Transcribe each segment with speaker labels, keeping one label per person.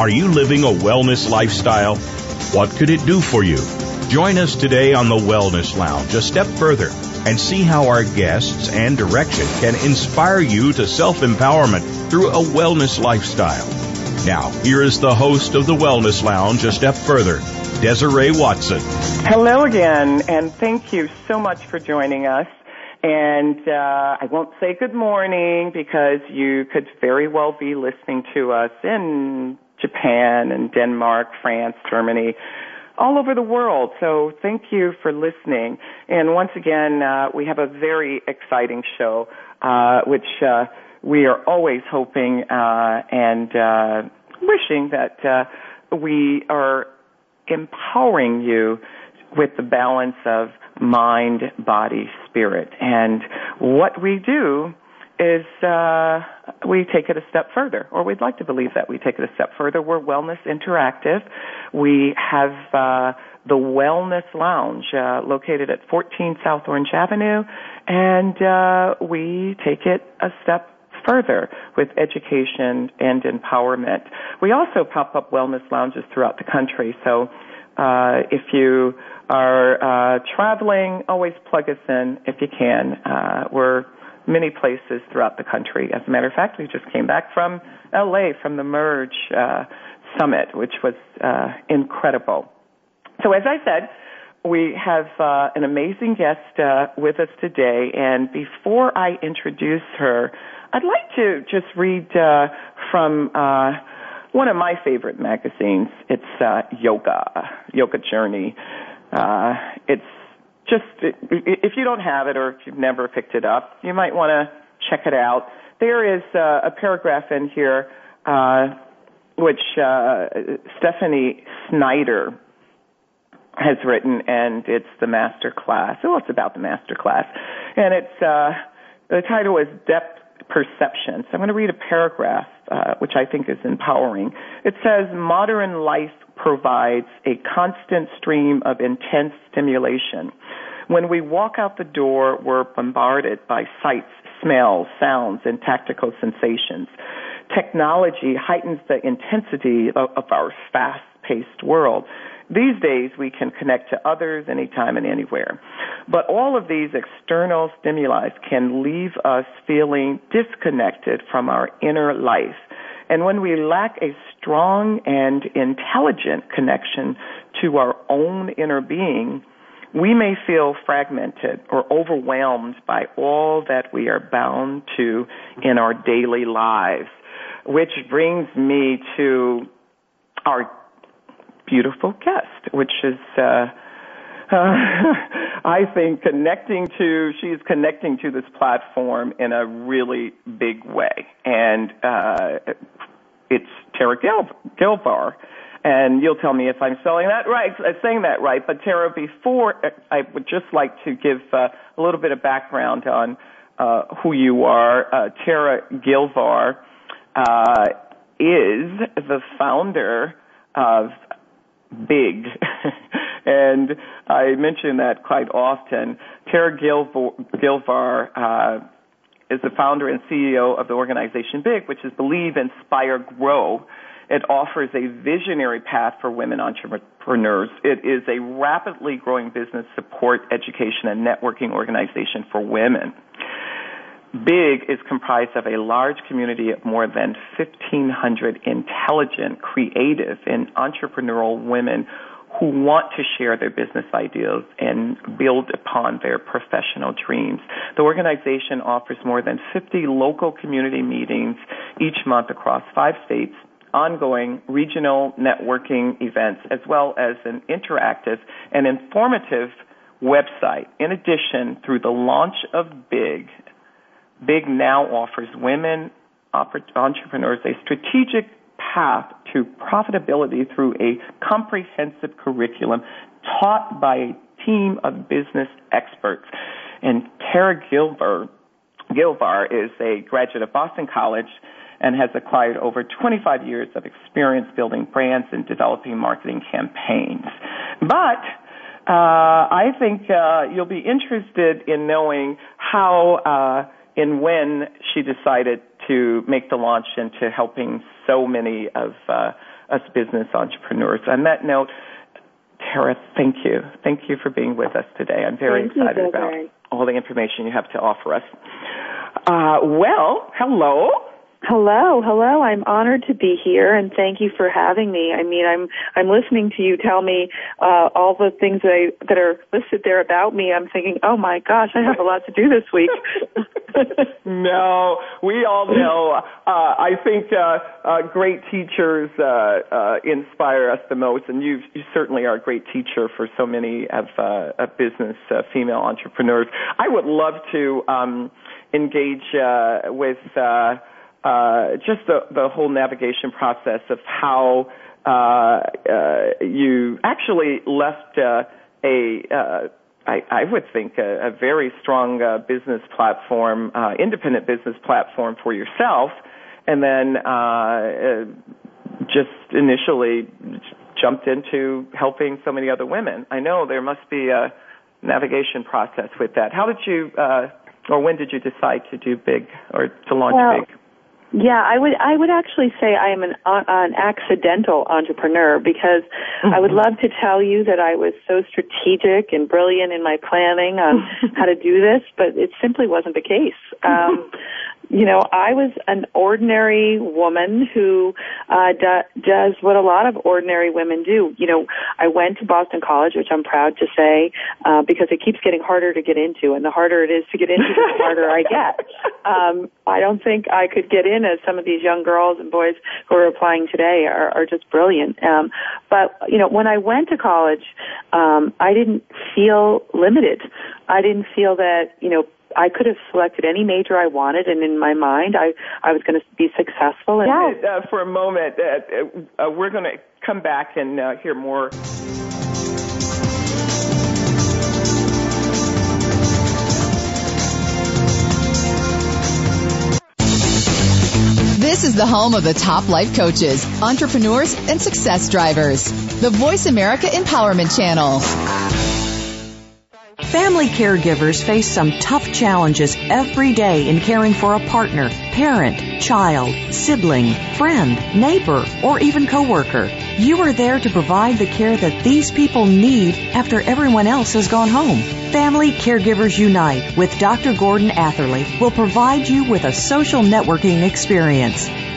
Speaker 1: Are you living a wellness lifestyle? What could it do for you? Join us today on the Wellness Lounge a step further and see how our guests and direction can inspire you to self-empowerment through a wellness lifestyle. Now, here is the host of the Wellness Lounge a step further, Desiree Watson.
Speaker 2: Hello again, and thank you so much for joining us. And uh, I won't say good morning because you could very well be listening to us in Japan and Denmark, France, Germany, all over the world. So thank you for listening. And once again, uh, we have a very exciting show, uh, which uh, we are always hoping uh, and uh, wishing that uh, we are empowering you with the balance of mind, body, spirit. And what we do is uh, we take it a step further, or we'd like to believe that we take it a step further. We're Wellness Interactive. We have uh, the Wellness Lounge uh, located at 14 South Orange Avenue, and uh, we take it a step further with education and empowerment. We also pop up wellness lounges throughout the country, so uh, if you are uh, traveling, always plug us in if you can. Uh, we're many places throughout the country. As a matter of fact, we just came back from LA from the Merge uh, Summit, which was uh, incredible. So, as I said, we have uh, an amazing guest uh, with us today, and before I introduce her, I'd like to just read uh, from uh, one of my favorite magazines. It's Yoga, Yoga Journal. It's just if you don't have it or if you've never picked it up, you might want to check it out. There is uh, a paragraph in here uh, which uh, Stephanie Snyder has written, and it's the master class. Well, it's about the master class, and it's uh, the title is Depth Perception. So I'm going to read a paragraph uh, which I think is empowering. It says, "Modern life provides a constant stream of intense stimulation." When we walk out the door, we're bombarded by sights, smells, sounds, and tactical sensations. Technology heightens the intensity of, of our fast paced world. These days, we can connect to others anytime and anywhere. But all of these external stimuli can leave us feeling disconnected from our inner life. And when we lack a strong and intelligent connection to our own inner being, we may feel fragmented or overwhelmed by all that we are bound to in our daily lives, which brings me to our beautiful guest, which is, uh, uh, I think connecting to, she's connecting to this platform in a really big way. And, uh, it's Tara Gil- Gilvar and you'll tell me if I'm spelling that right, uh, saying that right. But Tara, before uh, I would just like to give uh, a little bit of background on uh, who you are. Uh, Tara Gilvar uh, is the founder of Big, and I mention that quite often. Tara Gilvar, Gilvar is the founder and CEO of the organization Big, which is Believe, Inspire, Grow it offers a visionary path for women entrepreneurs. It is a rapidly growing business support, education, and networking organization for women. BIG is comprised of a large community of more than 1,500 intelligent, creative, and entrepreneurial women who want to share their business ideas and build upon their professional dreams. The organization offers more than 50 local community meetings each month across five states ongoing regional networking events, as well as an interactive and informative website. In addition, through the launch of Big, Big now offers women entrepreneurs a strategic path to profitability through a comprehensive curriculum taught by a team of business experts. And Tara Gilvar, Gilvar is a graduate of Boston College and has acquired over 25 years of experience building brands and developing marketing campaigns. But uh, I think uh, you'll be interested in knowing how uh, and when she decided to make the launch into helping so many of uh, us business entrepreneurs. On that note, Tara, thank you. Thank you for being with us today. I'm very
Speaker 3: thank
Speaker 2: excited
Speaker 3: you,
Speaker 2: about all the information you have to offer us. Uh, well, hello.
Speaker 3: Hello, hello. I'm honored to be here, and thank you for having me. I mean, I'm I'm listening to you tell me uh, all the things that I, that are listed there about me. I'm thinking, oh my gosh, I have a lot to do this week.
Speaker 2: no, we all know. Uh, I think uh, uh, great teachers uh, uh, inspire us the most, and you, you certainly are a great teacher for so many of, uh, of business uh, female entrepreneurs. I would love to um, engage uh, with. Uh, uh, just the, the whole navigation process of how uh, uh, you actually left uh, a, uh, I, I would think, a, a very strong uh, business platform, uh, independent business platform for yourself, and then uh, just initially jumped into helping so many other women. I know there must be a navigation process with that. How did you, uh, or when did you decide to do big or to launch
Speaker 3: well,
Speaker 2: big?
Speaker 3: Yeah, I would I would actually say I am an uh, an accidental entrepreneur because mm-hmm. I would love to tell you that I was so strategic and brilliant in my planning on how to do this, but it simply wasn't the case. Um, you know, I was an ordinary woman who uh, do, does what a lot of ordinary women do. You know, I went to Boston College, which I'm proud to say, uh, because it keeps getting harder to get into, and the harder it is to get into, the harder I get. Um, I don't think I could get in as some of these young girls and boys who are applying today are, are just brilliant. Um, but you know, when I went to college, um, I didn't feel limited. I didn't feel that you know I could have selected any major I wanted, and in my mind, I I was going to be successful. And
Speaker 2: yeah. Uh, for a moment, uh, uh, we're going to come back and uh, hear more.
Speaker 4: This is the home of the top life coaches, entrepreneurs, and success drivers. The Voice America Empowerment Channel.
Speaker 5: Family caregivers face some tough challenges every day in caring for a partner, parent, child, sibling, friend, neighbor, or even coworker. You are there to provide the care that these people need after everyone else has gone home. Family Caregivers Unite with Dr. Gordon Atherley will provide you with a social networking experience.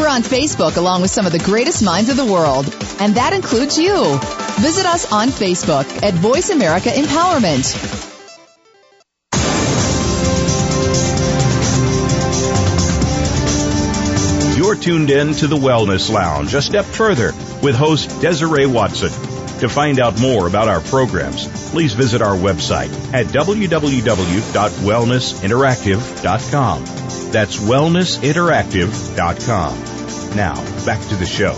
Speaker 4: We're on Facebook along with some of the greatest minds of the world, and that includes you. Visit us on Facebook at Voice America Empowerment.
Speaker 1: You're tuned in to the Wellness Lounge, a step further with host Desiree Watson. To find out more about our programs, please visit our website at www.wellnessinteractive.com. That's wellnessinteractive.com. Now, back to the show.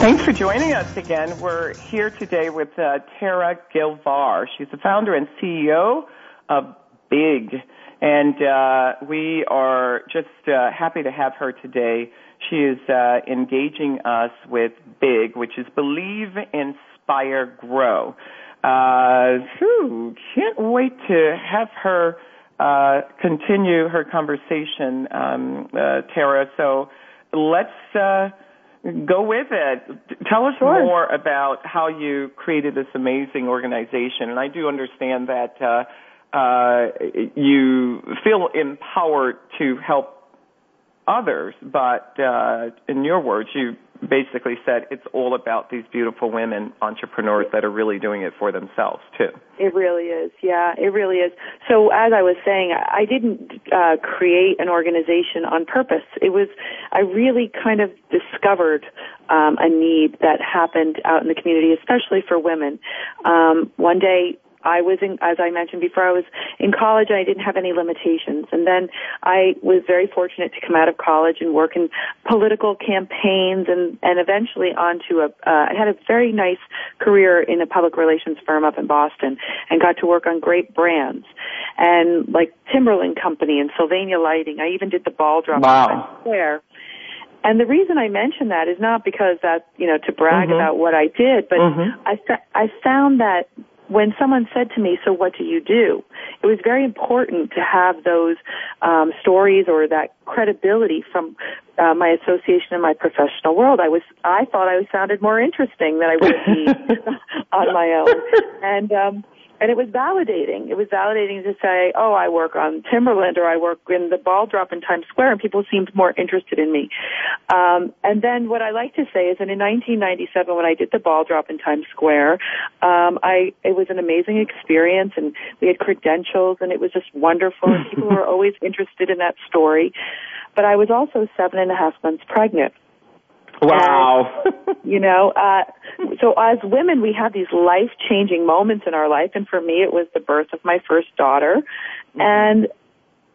Speaker 2: Thanks for joining us again. We're here today with uh, Tara Gilvar. She's the founder and CEO of Big. And uh, we are just uh, happy to have her today. She is uh, engaging us with Big, which is Believe, Inspire, Grow. Uh, whew, can't wait to have her uh, continue her conversation, um, uh, Tara. So let's uh, go with it. Tell us sure. more about how you created this amazing organization. And I do understand that uh, uh, you feel empowered to help others, but uh, in your words, you basically said it's all about these beautiful women entrepreneurs that are really doing it for themselves too.
Speaker 3: It really is. Yeah, it really is. So as I was saying, I didn't uh, create an organization on purpose. It was I really kind of discovered um, a need that happened out in the community, especially for women. Um, one day I was in, as I mentioned before, I was in college and I didn't have any limitations. And then I was very fortunate to come out of college and work in political campaigns and, and eventually onto a, uh, I had a very nice career in a public relations firm up in Boston and got to work on great brands and like Timberland Company and Sylvania Lighting. I even did the ball drop
Speaker 2: wow.
Speaker 3: Square. And the reason I mention that is not because that, you know, to brag
Speaker 2: mm-hmm.
Speaker 3: about what I did, but
Speaker 2: mm-hmm.
Speaker 3: I, I found that when someone said to me, "So what do you do?" It was very important to have those um, stories or that credibility from uh, my association in my professional world. I was I thought I sounded more interesting than I would be on my own, and um, and it was validating. It was validating to say, "Oh, I work on Timberland or I work in the ball drop in Times Square," and people seemed more interested in me. Um, and then what I like to say is that in 1997, when I did the ball drop in Times Square, um, I it was an amazing experience, and we had credentials, and it was just wonderful. and people were always interested in that story. But I was also seven and a half months pregnant.
Speaker 2: Wow.
Speaker 3: You know, uh, so as women, we have these life changing moments in our life. And for me, it was the birth of my first daughter. Mm-hmm. And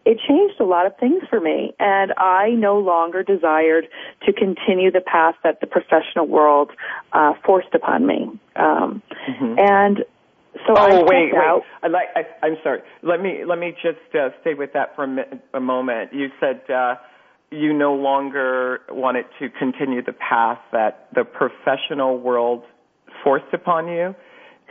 Speaker 3: it changed a lot of things for me. And I no longer desired to continue the path that the professional world uh, forced upon me. Um, mm-hmm. And so
Speaker 2: oh,
Speaker 3: I
Speaker 2: wait, wait.
Speaker 3: Out.
Speaker 2: I like, I, I'm sorry. Let me let me just uh, stay with that for a, mi- a moment. You said uh, you no longer wanted to continue the path that the professional world forced upon you.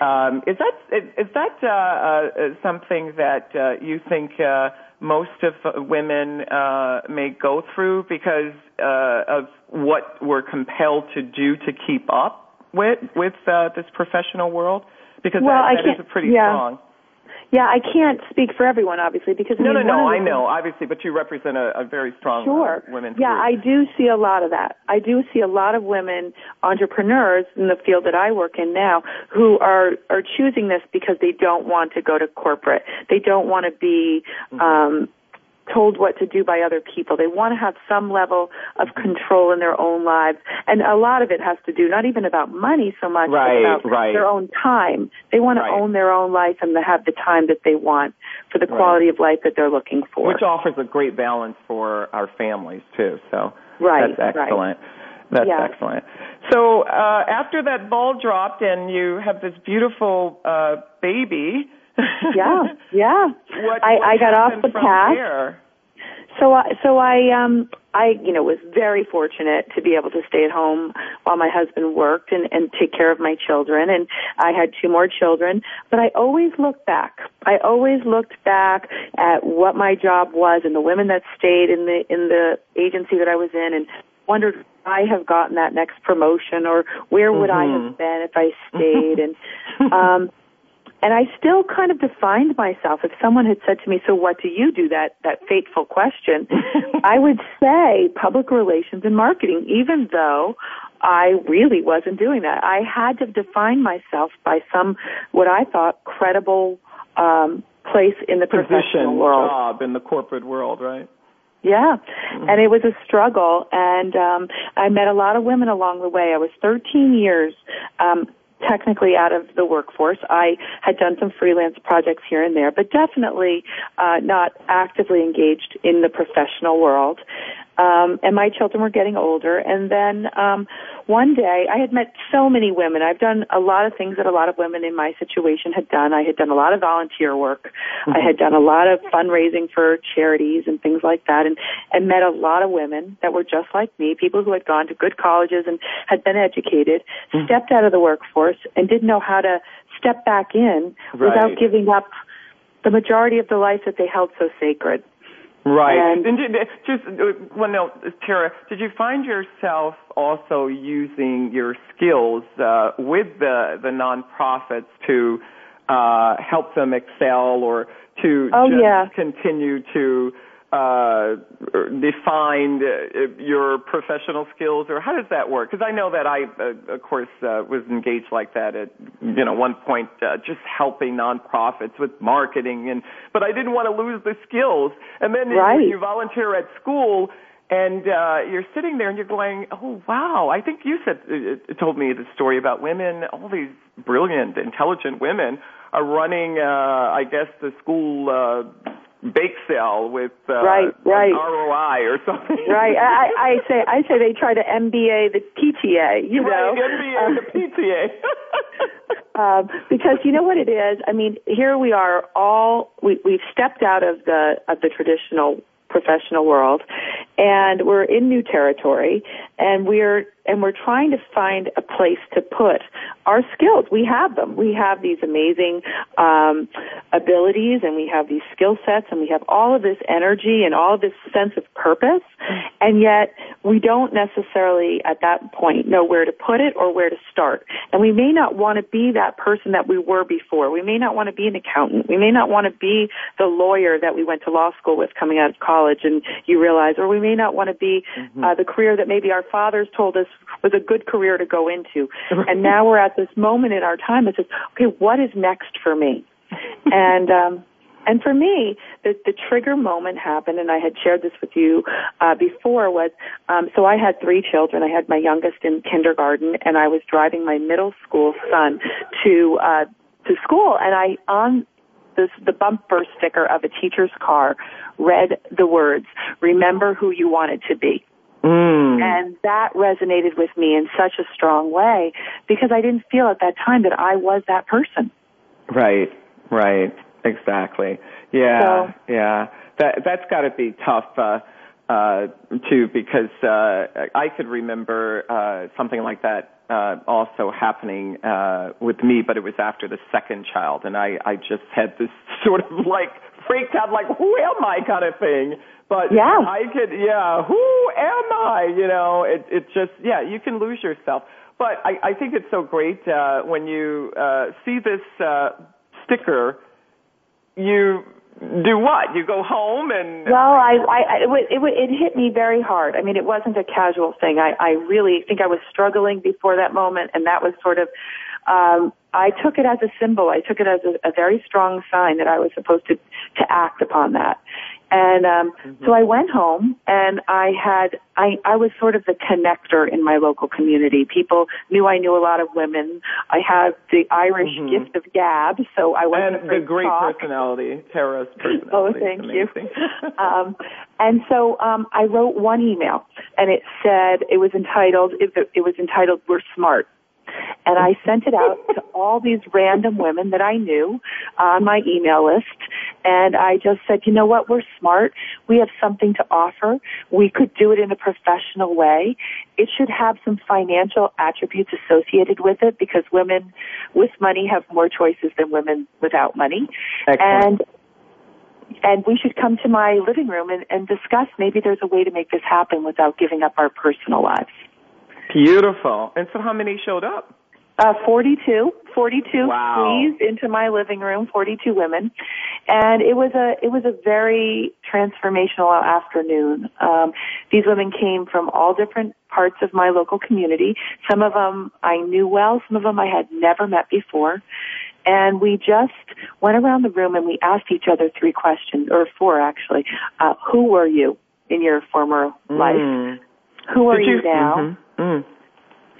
Speaker 2: Um, is that is, is that uh, uh, something that uh, you think uh, most of women uh, may go through because uh, of what we're compelled to do to keep up with with uh, this professional world? Because
Speaker 3: well,
Speaker 2: that, that
Speaker 3: is
Speaker 2: a pretty
Speaker 3: yeah.
Speaker 2: strong.
Speaker 3: Yeah, I can't speak for everyone, obviously, because
Speaker 2: no,
Speaker 3: I mean,
Speaker 2: no, no. I know, obviously, but you represent a, a very strong
Speaker 3: sure.
Speaker 2: uh, women's
Speaker 3: Yeah,
Speaker 2: group.
Speaker 3: I do see a lot of that. I do see a lot of women entrepreneurs in the field that I work in now who are are choosing this because they don't want to go to corporate. They don't want to be.
Speaker 2: Mm-hmm.
Speaker 3: Um, told what to do by other people. They want to have some level of control in their own lives. And a lot of it has to do not even about money so much,
Speaker 2: right,
Speaker 3: but about
Speaker 2: right.
Speaker 3: their own time. They want
Speaker 2: right.
Speaker 3: to own their own life and to have the time that they want for the
Speaker 2: right.
Speaker 3: quality of life that they're looking for.
Speaker 2: Which offers a great balance for our families too. So
Speaker 3: right,
Speaker 2: that's excellent.
Speaker 3: Right.
Speaker 2: That's
Speaker 3: yeah.
Speaker 2: excellent. So uh, after that ball dropped and you have this beautiful uh, baby,
Speaker 3: yeah, yeah.
Speaker 2: What,
Speaker 3: I,
Speaker 2: what
Speaker 3: I got off the path.
Speaker 2: There?
Speaker 3: So I, so I, um, I, you know, was very fortunate to be able to stay at home while my husband worked and, and take care of my children. And I had two more children, but I always looked back. I always looked back at what my job was and the women that stayed in the, in the agency that I was in and wondered if I have gotten that next promotion or where would
Speaker 2: mm-hmm.
Speaker 3: I have been if I stayed. and, um, and I still kind of defined myself. If someone had said to me, "So what do you do?" that that fateful question, I would say public relations and marketing, even though I really wasn't doing that. I had to define myself by some what I thought credible um, place in the
Speaker 2: Position,
Speaker 3: professional world,
Speaker 2: job in the corporate world, right?
Speaker 3: Yeah, and it was a struggle, and um, I met a lot of women along the way. I was 13 years um, technically out of the workforce. I had done some freelance projects here and there, but definitely uh, not actively engaged in the professional world. Um, and my children were getting older. And then um, one day, I had met so many women. I've done a lot of things that a lot of women in my situation had done. I had done a lot of volunteer work. Mm-hmm. I had done a lot of fundraising for charities and things like that, and and met a lot of women that were just like me, people who had gone to good colleges and had been educated, mm-hmm. stepped out of the workforce, and didn't know how to step back in
Speaker 2: right.
Speaker 3: without giving up the majority of the life that they held so sacred.
Speaker 2: Right.
Speaker 3: And,
Speaker 2: and just one well, no, Tara, did you find yourself also using your skills uh, with the the nonprofits to uh, help them excel or to
Speaker 3: oh,
Speaker 2: just
Speaker 3: yeah.
Speaker 2: continue to uh, defined uh, your professional skills, or how does that work? Because I know that I, uh, of course, uh, was engaged like that at you know one point, uh, just helping nonprofits with marketing, and but I didn't want to lose the skills. And then
Speaker 3: right.
Speaker 2: you, you volunteer at school, and uh, you're sitting there and you're going, "Oh wow!" I think you said uh, told me the story about women, all these brilliant, intelligent women are running, uh, I guess, the school. Uh, bake sale with uh,
Speaker 3: right, right.
Speaker 2: ROI or something.
Speaker 3: Right. I, I say I say they try to MBA the PTA. You
Speaker 2: right,
Speaker 3: know,
Speaker 2: MBA the PTA.
Speaker 3: um, because you know what it is. I mean, here we are. All we, we've stepped out of the of the traditional professional world and we're in new territory and we're and we're trying to find a place to put our skills. We have them. We have these amazing um, abilities, and we have these skill sets, and we have all of this energy and all of this sense of purpose, and yet we don't necessarily at that point know where to put it or where to start. And we may not want to be that person that we were before. We may not want to be an accountant. We may not want to be the lawyer that we went to law school with coming out of college, and you realize, or we may not want to be mm-hmm. uh, the career that maybe our fathers told us was a good career to go into. and now we're at this moment in our time that says, okay, what is next for me? and um, and for me, the, the trigger moment happened, and I had shared this with you uh, before. Was um, so I had three children. I had my youngest in kindergarten, and I was driving my middle school son to uh, to school, and I on this, the bumper sticker of a teacher's car read the words, "Remember who you wanted to be."
Speaker 2: Mm.
Speaker 3: And that resonated with me in such a strong way because I didn't feel at that time that I was that person.
Speaker 2: Right, right, exactly. Yeah, so, yeah. That that's got to be tough uh, uh, too because uh, I could remember uh, something like that uh, also happening uh, with me, but it was after the second child, and I I just had this sort of like freaked out, like who am I kind of thing but
Speaker 3: yeah.
Speaker 2: I could, yeah, who am I? You know, it, it just, yeah, you can lose yourself. But I, I think it's so great uh, when you uh, see this uh, sticker, you do what? You go home and.
Speaker 3: Well, I, I, it, it, it hit me very hard. I mean, it wasn't a casual thing. I, I really think I was struggling before that moment, and that was sort of um, I took it as a symbol. I took it as a, a very strong sign that I was supposed to to act upon that. And um, mm-hmm. so I went home and I had I I was sort of the connector in my local community. People knew I knew a lot of women. I have the Irish mm-hmm. gift of gab, so I wasn't
Speaker 2: and the great
Speaker 3: talk.
Speaker 2: personality, Tara's personality.
Speaker 3: oh, thank you. um, and so um, I wrote one email, and it said it was entitled it, it was entitled "We're Smart." And I sent it out to all these random women that I knew on my email list. And I just said, you know what? We're smart. We have something to offer. We could do it in a professional way. It should have some financial attributes associated with it because women with money have more choices than women without money.
Speaker 2: Excellent.
Speaker 3: And and we should come to my living room and, and discuss maybe there's a way to make this happen without giving up our personal lives.
Speaker 2: Beautiful. And so how many showed up?
Speaker 3: Uh, 42, 42
Speaker 2: wow.
Speaker 3: squeezed into my living room, 42 women. And it was a, it was a very transformational afternoon. Um, these women came from all different parts of my local community. Some of them I knew well, some of them I had never met before. And we just went around the room and we asked each other three questions, or four actually. Uh, who were you in your former
Speaker 2: mm.
Speaker 3: life? Who are you,
Speaker 2: you
Speaker 3: now?
Speaker 2: Mm-hmm. Mm.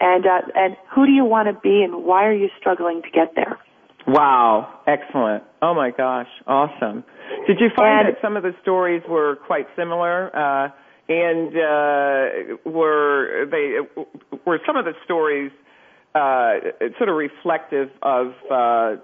Speaker 3: And uh, and who do you want to be, and why are you struggling to get there?
Speaker 2: Wow, excellent! Oh my gosh, awesome! Did you find
Speaker 3: and,
Speaker 2: that some of the stories were quite similar? Uh, and uh, were they were some of the stories uh, sort of reflective of uh,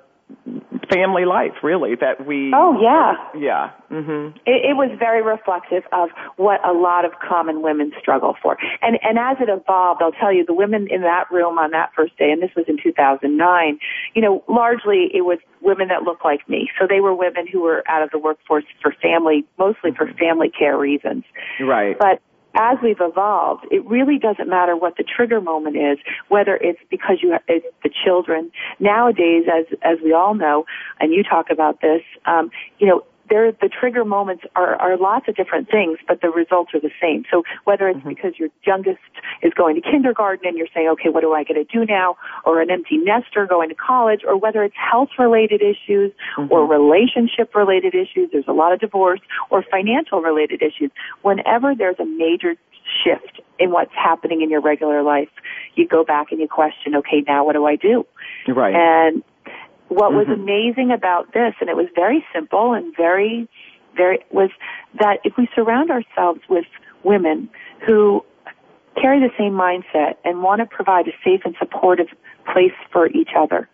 Speaker 2: family life, really, that we.
Speaker 3: Oh yeah.
Speaker 2: Yeah. Mm-hmm.
Speaker 3: It, it was very reflective of what a lot of common women struggle for, and and as it evolved, I'll tell you, the women in that room on that first day, and this was in 2009. You know, largely it was women that looked like me, so they were women who were out of the workforce for family, mostly for family care reasons.
Speaker 2: Right.
Speaker 3: But as we've evolved, it really doesn't matter what the trigger moment is, whether it's because you have, it's the children. Nowadays, as as we all know, and you talk about this, um, you know, there the trigger moments are, are lots of different things, but the results are the same. So whether it's mm-hmm. because your youngest is going to kindergarten and you're saying, okay, what do I get to do now? Or an empty nester going to college, or whether it's health related issues mm-hmm. or relationship related issues, there's a lot of divorce, or financial related issues. Whenever there's a major shift in what's happening in your regular life, you go back and you question, okay, now what do I do?
Speaker 2: Right.
Speaker 3: And what mm-hmm. was amazing about this, and it was very simple and very, very, was that if we surround ourselves with women who carry the same mindset and want to provide a safe and supportive place for each other,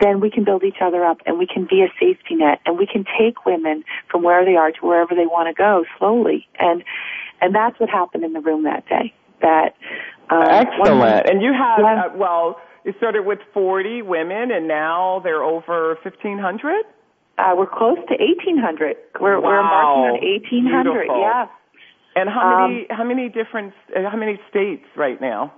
Speaker 3: then we can build each other up and we can be a safety net and we can take women from where they are to wherever they want to go slowly. And, and that's what happened in the room that day. That,
Speaker 2: uh, Excellent. and you have, yeah. uh, well, it started with 40 women and now they're over 1500?
Speaker 3: Uh, we're close to 1800. We're,
Speaker 2: wow.
Speaker 3: we're marking on 1800.
Speaker 2: Beautiful.
Speaker 3: Yeah.
Speaker 2: And how many, um, how many different, uh, how many states right now?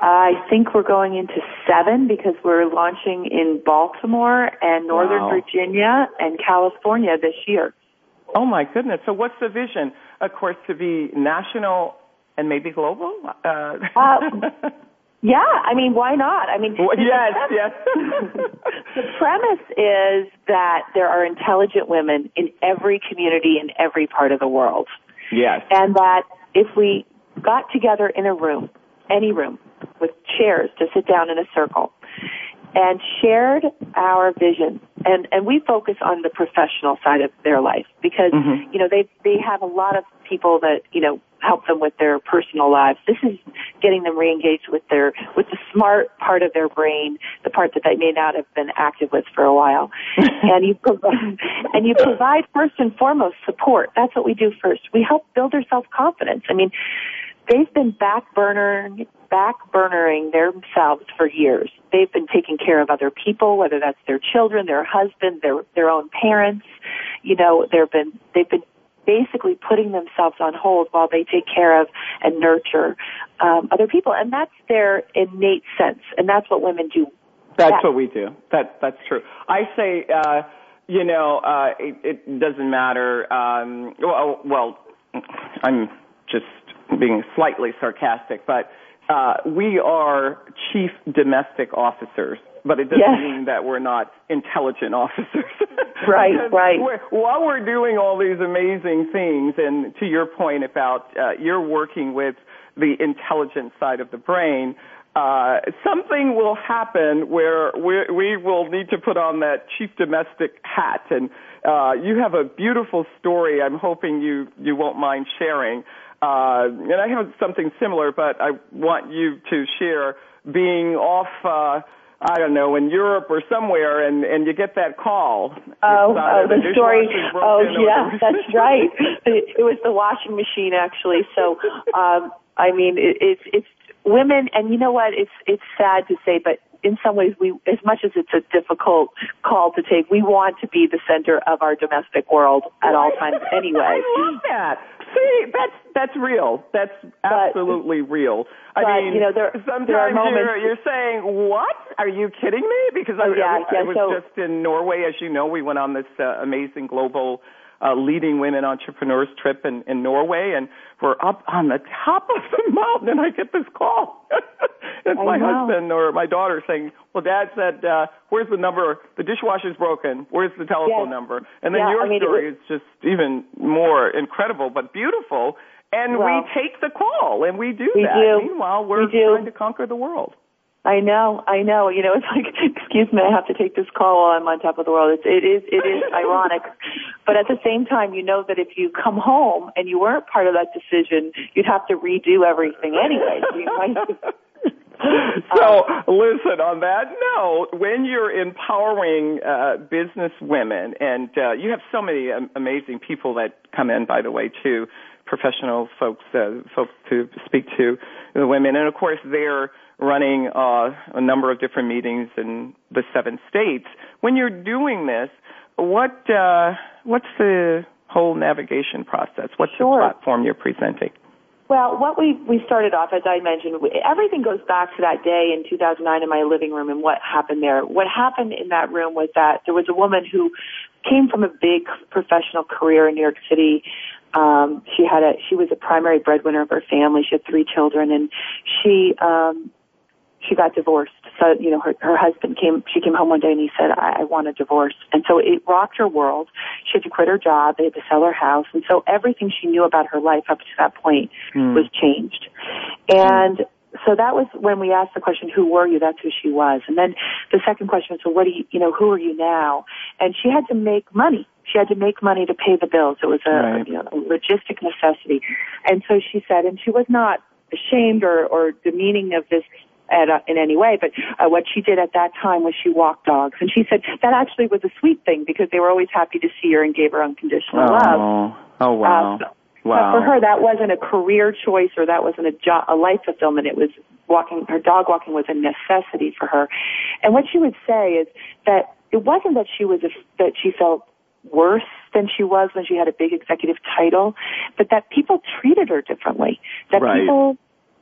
Speaker 3: I think we're going into seven because we're launching in Baltimore and Northern
Speaker 2: wow.
Speaker 3: Virginia and California this year.
Speaker 2: Oh my goodness! So what's the vision? Of course, to be national and maybe global. Uh,
Speaker 3: uh, yeah, I mean, why not? I mean,
Speaker 2: well, yes,
Speaker 3: premise,
Speaker 2: yes.
Speaker 3: the premise is that there are intelligent women in every community in every part of the world.
Speaker 2: Yes,
Speaker 3: and that if we got together in a room, any room, with chairs to sit down in a circle and shared our vision. And and we focus on the professional side of their life because mm-hmm. you know they they have a lot of people that you know help them with their personal lives. This is getting them reengaged with their with the smart part of their brain the part that they may not have been active with for a while. And you provide and you provide first and foremost support. That's what we do first. We help build their self confidence i mean they've been back burnering back burnering themselves for years. They've been taking care of other people, whether that's their children, their husband, their their own parents. You know, they've been they've been basically putting themselves on hold while they take care of and nurture um, other people, and that's their innate sense, and that's what women do.
Speaker 2: That's best. what we do. That that's true. I say, uh, you know, uh, it, it doesn't matter. Um, well, well, I'm just being slightly sarcastic, but uh, we are chief domestic officers, but it doesn't
Speaker 3: yes.
Speaker 2: mean that we're not intelligent officers.
Speaker 3: right, right.
Speaker 2: We're, while we're doing all these amazing things, and to your point about uh, you're working with the intelligent side of the brain, uh, something will happen where we, we will need to put on that chief domestic hat. And uh, you have a beautiful story. I'm hoping you you won't mind sharing uh, and I have something similar, but I want you to share being off, uh, I don't know, in Europe or somewhere, and and you get that call.
Speaker 3: Oh, oh the,
Speaker 2: the
Speaker 3: story. Oh, yeah, that's right. It, it was the washing machine, actually. So, um, I mean, it, it's it's women, and you know what? It's it's sad to say, but in some ways, we, as much as it's a difficult call to take, we want to be the center of our domestic world at all times anyway.
Speaker 2: I love that. See, that's that's real. That's absolutely
Speaker 3: but,
Speaker 2: real.
Speaker 3: I
Speaker 2: but,
Speaker 3: mean, you know, there,
Speaker 2: sometimes
Speaker 3: there are moments,
Speaker 2: you're, you're saying, "What? Are you kidding me?" Because
Speaker 3: oh,
Speaker 2: I,
Speaker 3: yeah,
Speaker 2: I,
Speaker 3: yeah,
Speaker 2: I was
Speaker 3: so,
Speaker 2: just in Norway, as you know. We went on this uh, amazing global uh, leading women entrepreneurs trip in, in Norway, and we're up on the top of the mountain, and I get this call. it's
Speaker 3: I
Speaker 2: my husband or my daughter saying, "Well, Dad said, uh, where's the number? The dishwasher's broken. Where's the telephone
Speaker 3: yes.
Speaker 2: number?" And then
Speaker 3: yeah,
Speaker 2: your
Speaker 3: I mean,
Speaker 2: story
Speaker 3: was,
Speaker 2: is just even more incredible, but beautiful. And
Speaker 3: well,
Speaker 2: we take the call, and we do
Speaker 3: we
Speaker 2: that.
Speaker 3: Do.
Speaker 2: Meanwhile, we're
Speaker 3: we
Speaker 2: trying to conquer the world.
Speaker 3: I know, I know. You know, it's like, excuse me, I have to take this call while I'm on top of the world. It's, it is, it is ironic, but at the same time, you know that if you come home and you weren't part of that decision, you'd have to redo everything anyway. So,
Speaker 2: so listen on that note when you're empowering uh, business women and uh, you have so many um, amazing people that come in by the way too professional folks uh, folks to speak to the women and of course they're running uh, a number of different meetings in the seven states. When you're doing this, what uh, what's the whole navigation process? What's
Speaker 3: sure.
Speaker 2: the platform you're presenting?
Speaker 3: Well, what we we started off, as I mentioned, everything goes back to that day in 2009 in my living room and what happened there. What happened in that room was that there was a woman who came from a big professional career in New York City. Um, she had a she was a primary breadwinner of her family. She had three children, and she um, she got divorced. So, you know, her, her husband came, she came home one day and he said, I, I want a divorce. And so it rocked her world. She had to quit her job. They had to sell her house. And so everything she knew about her life up to that point mm. was changed. And so that was when we asked the question, who were you? That's who she was. And then the second question was, so what do you, you know, who are you now? And she had to make money. She had to make money to pay the bills. It was a, right. you know, a logistic necessity. And so she said, and she was not ashamed or, or demeaning of this at, uh, in any way, but uh, what she did at that time was she walked dogs, and she said that actually was a sweet thing because they were always happy to see her and gave her unconditional
Speaker 2: oh.
Speaker 3: love.
Speaker 2: Oh wow!
Speaker 3: Uh, so,
Speaker 2: wow.
Speaker 3: But for her, that wasn't a career choice or that wasn't a job, a life fulfillment. It was walking. Her dog walking was a necessity for her, and what she would say is that it wasn't that she was a, that she felt worse than she was when she had a big executive title, but that people treated her differently. That
Speaker 2: right.
Speaker 3: people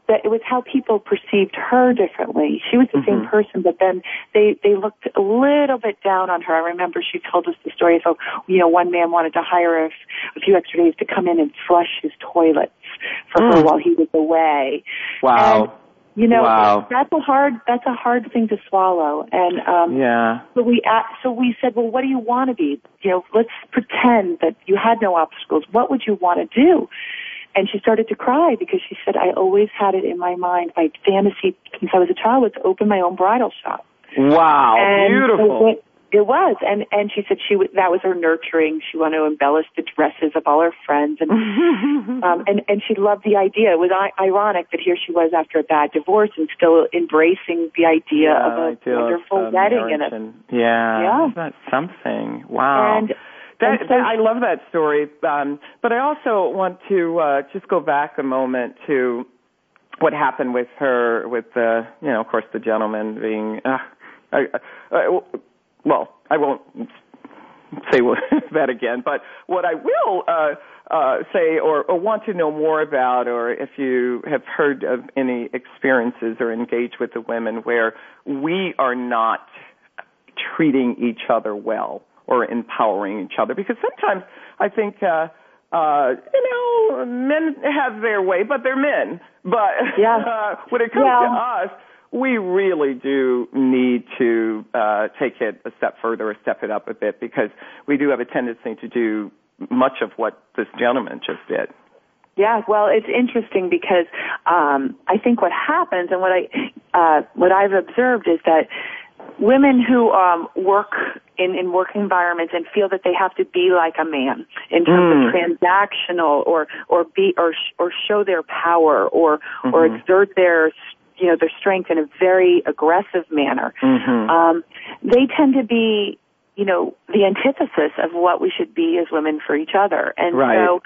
Speaker 3: that it was how people perceived her differently. She was the mm-hmm. same person, but then they they looked a little bit down on her. I remember she told us the story of you know one man wanted to hire her a few extra days to come in and flush his toilets for mm. her while he was away.
Speaker 2: Wow.
Speaker 3: And, you know,
Speaker 2: wow.
Speaker 3: that's a hard that's a hard thing to swallow. And um
Speaker 2: yeah.
Speaker 3: so we so we said, well, what do you want to be? You know, let's pretend that you had no obstacles. What would you want to do? And she started to cry because she said, I always had it in my mind. My fantasy since I was a child was to open my own bridal shop.
Speaker 2: Wow,
Speaker 3: and
Speaker 2: beautiful.
Speaker 3: It, it was, and and she said she w- that was her nurturing. She wanted to embellish the dresses of all her friends, and um, and and she loved the idea. It was I- ironic that here she was after a bad divorce and still embracing the idea
Speaker 2: yeah,
Speaker 3: of a wonderful wedding and a
Speaker 2: yeah,
Speaker 3: yeah,
Speaker 2: that's something. Wow.
Speaker 3: And
Speaker 2: that,
Speaker 3: so
Speaker 2: that, I love that story, um, but I also want to uh, just go back a moment to what happened with her, with the, you know, of course, the gentleman being. Uh, I, uh, well, I won't say that again, but what I will uh, uh, say or, or want to know more about, or if you have heard of any experiences or engaged with the women where we are not treating each other well or empowering each other because sometimes I think uh uh you know men have their way but they're men but
Speaker 3: yeah.
Speaker 2: uh, when it comes
Speaker 3: yeah.
Speaker 2: to us we really do need to uh take it a step further or step it up a bit because we do have a tendency to do much of what this gentleman just did
Speaker 3: yeah, well, it's interesting because um, I think what happens and what I uh, what I've observed is that women who um, work in, in work environments and feel that they have to be like a man in terms mm. of transactional or or be or or show their power or mm-hmm. or exert their you know their strength in a very aggressive manner.
Speaker 2: Mm-hmm.
Speaker 3: Um, they tend to be you know the antithesis of what we should be as women for each other, and
Speaker 2: right.
Speaker 3: so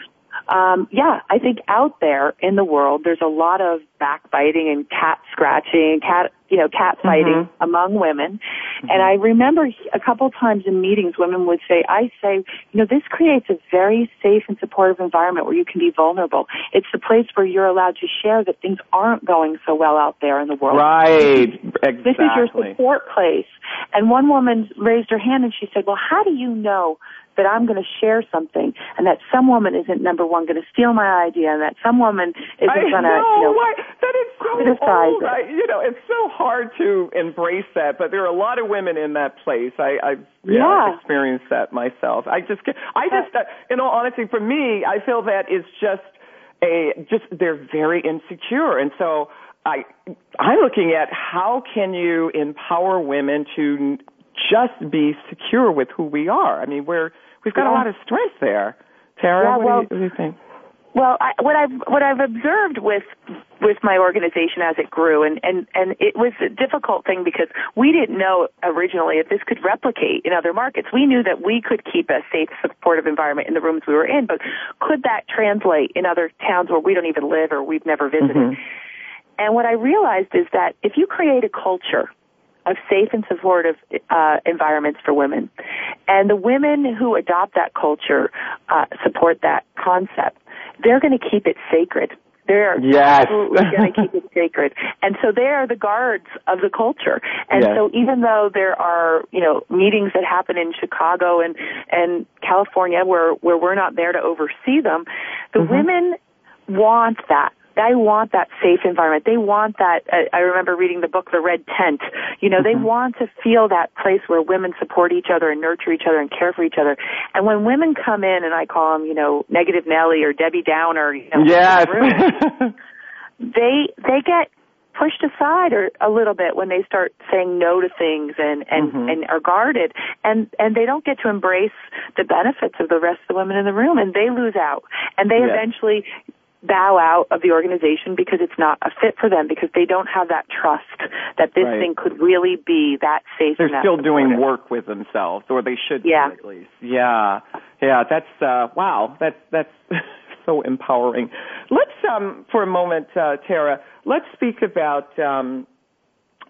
Speaker 3: um, yeah, I think out there in the world, there's a lot of backbiting and cat scratching, cat, you know, cat fighting
Speaker 2: mm-hmm.
Speaker 3: among women. Mm-hmm. And I remember a couple of times in meetings, women would say, I say, you know, this creates a very safe and supportive environment where you can be vulnerable. It's the place where you're allowed to share that things aren't going so well out there in the world.
Speaker 2: Right. Exactly.
Speaker 3: This is your support place. And one woman raised her hand and she said, well, how do you know that I'm going to share something and that some woman isn't number one going to steal my idea and that some woman isn't going to you know
Speaker 2: why? that is so
Speaker 3: criticize
Speaker 2: old.
Speaker 3: it.
Speaker 2: I, you know it's so hard to embrace that but there are a lot of women in that place I I've
Speaker 3: yeah.
Speaker 2: I've experienced that myself I just I just uh, in all honesty for me I feel that is just a just they're very insecure and so I I'm looking at how can you empower women to just be secure with who we are. I mean, we're we've got
Speaker 3: yeah.
Speaker 2: a lot of strength there. Tara,
Speaker 3: yeah,
Speaker 2: what,
Speaker 3: well,
Speaker 2: do you, what do you think?
Speaker 3: Well, I, what I've what I've observed with with my organization as it grew, and and and it was a difficult thing because we didn't know originally if this could replicate in other markets. We knew that we could keep a safe, supportive environment in the rooms we were in, but could that translate in other towns where we don't even live or we've never visited?
Speaker 2: Mm-hmm.
Speaker 3: And what I realized is that if you create a culture of safe and supportive uh, environments for women. And the women who adopt that culture uh, support that concept. They're going to keep it sacred They're
Speaker 2: yes.
Speaker 3: absolutely going to keep it sacred. And so they are the guards of the culture. And
Speaker 2: yes.
Speaker 3: so even though there are, you know, meetings that happen in Chicago and, and California where, where we're not there to oversee them, the
Speaker 2: Mm-hmm.
Speaker 3: women want that. They want that safe environment. They want that. Uh, I remember reading the book The Red Tent. You know, they
Speaker 2: Mm-hmm.
Speaker 3: want to feel that place where women support each other and nurture each other and care for each other. And when women come in, and I call them, you know, Negative Nelly or Debbie Downer, you know,
Speaker 2: Yes.
Speaker 3: room, they they get pushed aside or a little bit when they start saying no to things and and
Speaker 2: Mhm.
Speaker 3: and are guarded and and they don't get to embrace the benefits of the rest of the women in the room and they lose out and they
Speaker 2: Yes.
Speaker 3: eventually bow out of the organization because it's not a fit for them because they don't have that trust that this
Speaker 2: Right.
Speaker 3: thing could really be that safe
Speaker 2: They're still doing work with themselves, or they should
Speaker 3: Yeah.
Speaker 2: be at least. Yeah, yeah. That's uh, wow. That's that's so empowering. Let's um, for a moment, uh, Tara. Let's speak about. Um,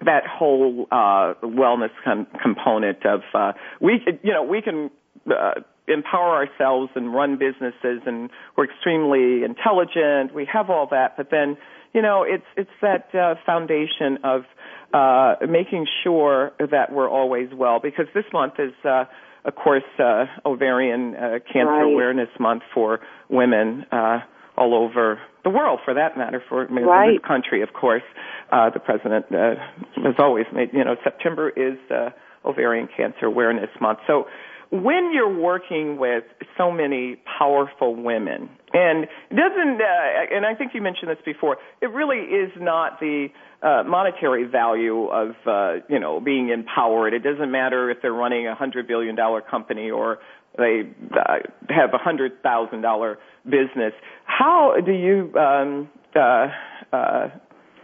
Speaker 2: that whole uh, wellness com- component of uh, we, you know, we can uh, empower ourselves and run businesses, and we're extremely intelligent. We have all that, but then, you know, it's it's that uh, foundation of uh, making sure that we're always well. Because this month is, uh, of course, uh, ovarian uh, cancer
Speaker 3: Right.
Speaker 2: awareness month for women. Uh, all over the world, for that matter, for I mean,
Speaker 3: Right.
Speaker 2: this country, of course. Uh, the president uh, has always made, you know, September is uh, ovarian cancer awareness month. So when you're working with so many powerful women, and doesn't, uh, and I think you mentioned this before, it really is not the uh, monetary value of, uh, you know, being empowered. It doesn't matter if they're running a hundred billion dollar company or they uh, have a hundred thousand dollar business. How do you, um, uh, uh,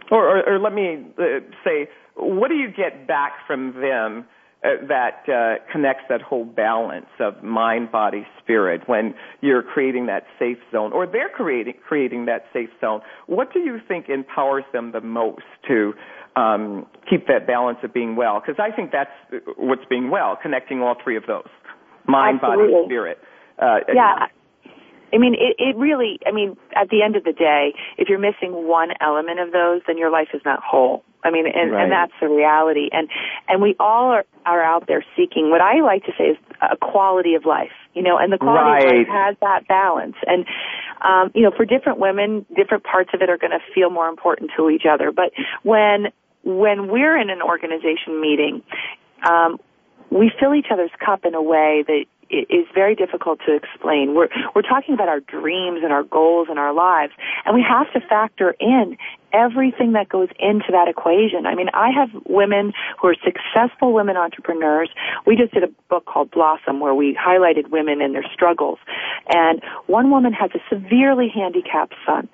Speaker 2: or, or, or let me uh, say, what do you get back from them that uh, connects that whole balance of mind, body, spirit when you're creating that safe zone, or they're creating creating that safe zone? What do you think empowers them the most to um, keep that balance of being well? Because I think that's what's being well, connecting all three of those mind,
Speaker 3: Absolutely.
Speaker 2: body, spirit. Uh,
Speaker 3: yeah I mean, it, it really, I mean, at the end of the day, if you're missing one element of those, then your life is not whole. I mean, and,
Speaker 2: Right.
Speaker 3: and that's the reality. And, and we all are, are out there seeking what I like to say is a quality of life, you know, and the quality of life has that balance. And, um, you know, for different women, different parts of it are going to feel more important to each other. But when, when we're in an organization meeting, um, we fill each other's cup in a way that is very difficult to explain. We're we're talking about our dreams and our goals and our lives, and we have to factor in everything that goes into that equation. I mean, I have women who are successful women entrepreneurs. We just did a book called Blossom where we highlighted women and their struggles. And one woman has a severely handicapped son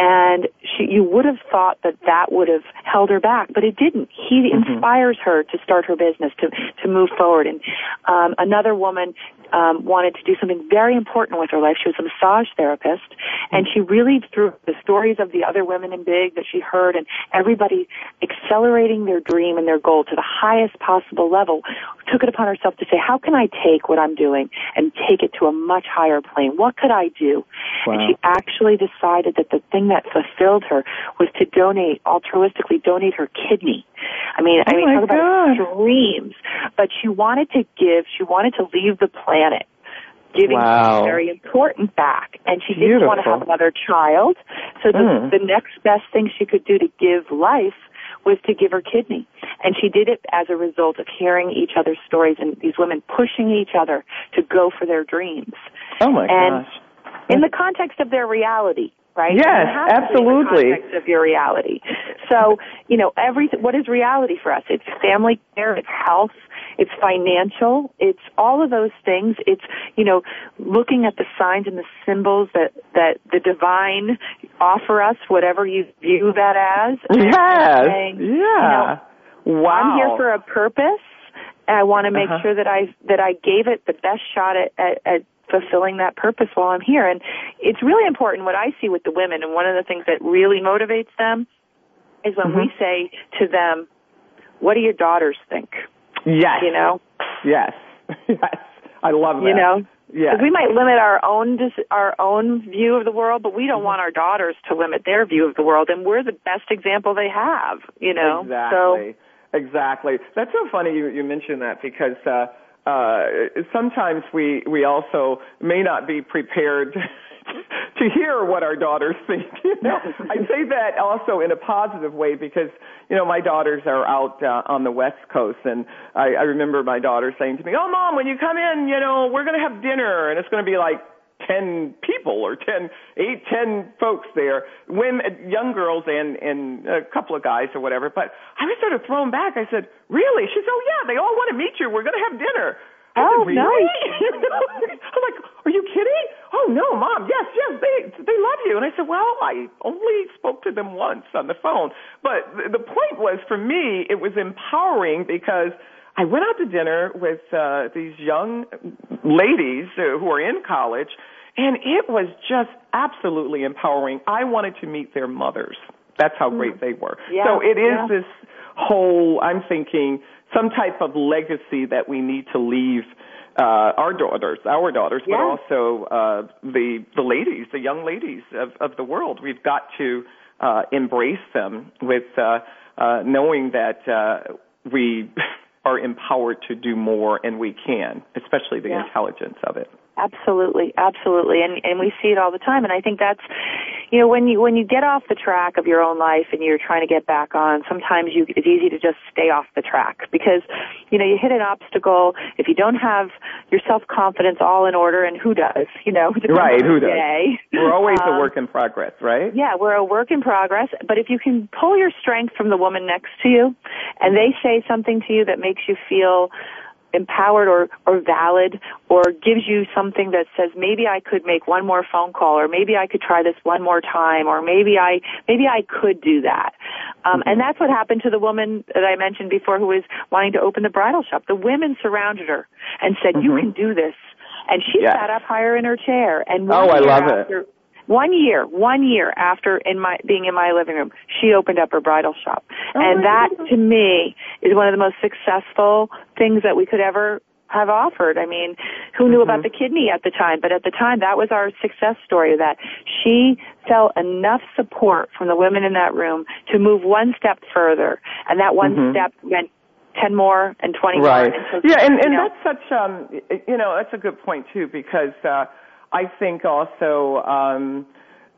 Speaker 3: and she, you would have thought that that would have held her back, but it didn't. He inspires her to start her business, to to move forward. And um, another woman um, wanted to do something very important with her life. She was a massage therapist, and she really, through the stories of the other women in Big that she heard, and everybody accelerating their dream and their goal to the highest possible level, took it upon herself to say, "How can I take what I'm doing and take it to a much higher plane? What could I do?" And she actually decided that the thing that fulfilled her was to donate, altruistically donate her kidney. I mean, I
Speaker 2: Oh
Speaker 3: mean,
Speaker 2: my
Speaker 3: talk about
Speaker 2: God.
Speaker 3: dreams. But she wanted to give, she wanted to leave the planet giving
Speaker 2: Wow.
Speaker 3: very important back. And she didn't want to have another child. So the,
Speaker 2: Mm.
Speaker 3: the next best thing she could do to give life was to give her kidney. And she did it as a result of hearing each other's stories and these women pushing each other to go for their dreams
Speaker 2: Oh my
Speaker 3: And-
Speaker 2: gosh.
Speaker 3: in the context of their reality, right?
Speaker 2: Yes,
Speaker 3: And it has to be in
Speaker 2: absolutely.
Speaker 3: the of your reality. So, you know, every what is reality for us? It's family care, it's health, it's financial, it's all of those things. It's you know, looking at the signs and the symbols that that the divine offer us, whatever you view that as.
Speaker 2: Yes.
Speaker 3: saying,
Speaker 2: yeah.
Speaker 3: you know,
Speaker 2: wow.
Speaker 3: I'm here for a purpose. And I want to make
Speaker 2: Uh-huh.
Speaker 3: sure that I that I gave it the best shot at, at, at fulfilling that purpose while I'm here. And it's really important what I see with the women. And one of the things that really motivates them is when we
Speaker 2: Mhm.
Speaker 3: say to them, "What do your daughters think?"
Speaker 2: yes.
Speaker 3: You know,
Speaker 2: Yes. Yes. I love that.
Speaker 3: you know. Yeah. We might limit our own our own view of the world, but we don't mm-hmm. want our daughters to limit their view of the world, and we're the best example they have. You know.
Speaker 2: Exactly. So, exactly. That's so funny you you mentioned that because. uh uh, sometimes we we also may not be prepared to hear what our daughters think. You know, I say that also in a positive way because you know my daughters are out uh, on the West Coast, and I, I remember my daughter saying to me, "Oh, mom, when you come in, you know, we're going to have dinner, and it's going to be like." 10 people or 10, 8, 10 folks there, women, uh, young girls and, and a couple of guys or whatever. But I was sort of thrown back. I said, really? She said, oh yeah, they all want to meet you. We're going to have dinner.
Speaker 3: I
Speaker 2: oh,
Speaker 3: said, really?
Speaker 2: nice. I'm like, are you kidding? Oh no, mom. Yes, yes, they they love you. And I said, well, I only spoke to them once on the phone. But the point was, for me, it was empowering because I went out to dinner with uh, these young ladies uh, who are in college, and it was just absolutely empowering. I wanted to meet their mothers. That's how great they were.
Speaker 3: Yeah,
Speaker 2: so it is
Speaker 3: yeah.
Speaker 2: this whole. I'm thinking some type of legacy that we need to leave uh, our daughters, our daughters,
Speaker 3: yeah.
Speaker 2: but also uh, the the ladies, the young ladies of, of the world. We've got to uh, embrace them with uh, uh, knowing that uh, we are empowered to do more, and we can, especially the
Speaker 3: yeah.
Speaker 2: intelligence of it.
Speaker 3: Absolutely, absolutely, and and we see it all the time. And I think that's, you know, when you when you get off the track of your own life and you're trying to get back on, sometimes you it's easy to just stay off the track because, you know, you hit an obstacle. If you don't have your self confidence all in order, and who does, you know,
Speaker 2: right? Who does?
Speaker 3: Day.
Speaker 2: We're always
Speaker 3: um,
Speaker 2: a work in progress, right?
Speaker 3: Yeah, we're a work in progress. But if you can pull your strength from the woman next to you, and they say something to you that makes you feel empowered or, or valid or gives you something that says maybe I could make one more phone call or maybe I could try this one more time or maybe I maybe I could do that. Um, and that's what happened to the woman that I mentioned before who was wanting to open the bridal shop. The women surrounded her and said, mm-hmm. "You can do this." And she
Speaker 2: yes.
Speaker 3: sat up higher in her chair. And
Speaker 2: oh, I love
Speaker 3: after,
Speaker 2: it
Speaker 3: one year, one year after in my being in my living room, she opened up her bridal shop,
Speaker 2: oh
Speaker 3: and that to me is one of the most successful things that we could ever have offered. I mean, who knew
Speaker 2: mm-hmm.
Speaker 3: about the kidney at the time? But at the time, that was our success story. That she felt enough support from the women in that room to move one step further, and that one
Speaker 2: mm-hmm.
Speaker 3: step meant 10 more and 20
Speaker 2: right.
Speaker 3: more.
Speaker 2: And so, yeah, and, and
Speaker 3: know,
Speaker 2: that's such, um, you know, that's a good point too, because, uh, I think also um,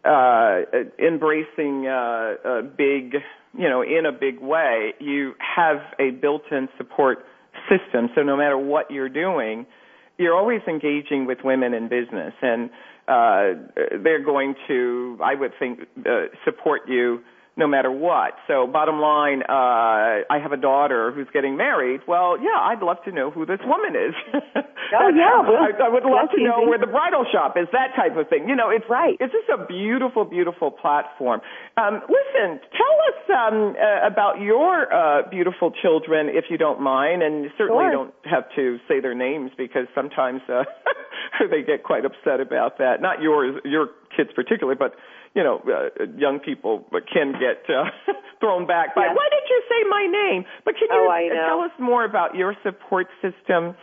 Speaker 2: uh, embracing uh, a big, you know, in a big way, you have a built-in support system. So no matter what you're doing, you're always engaging with women in business, and uh, they're going to, I would think, uh, support you no matter what. So bottom line, uh, I have a daughter who's getting married. Well, yeah, I'd love to know who this woman is.
Speaker 3: oh yeah, well,
Speaker 2: I, I would love to know where the bridal shop is. That type of thing. You know, it's
Speaker 3: right.
Speaker 2: It's just a beautiful, beautiful platform. Um, listen, tell us um, uh, about your uh, beautiful children, if you don't mind, and certainly
Speaker 3: sure.
Speaker 2: don't have to say their names because sometimes uh, they get quite upset about that. Not yours, your kids particularly, but you know, uh, young people can get uh, thrown back by,
Speaker 3: yes.
Speaker 2: why did you say my name? But can you
Speaker 3: oh,
Speaker 2: tell us more about your support system,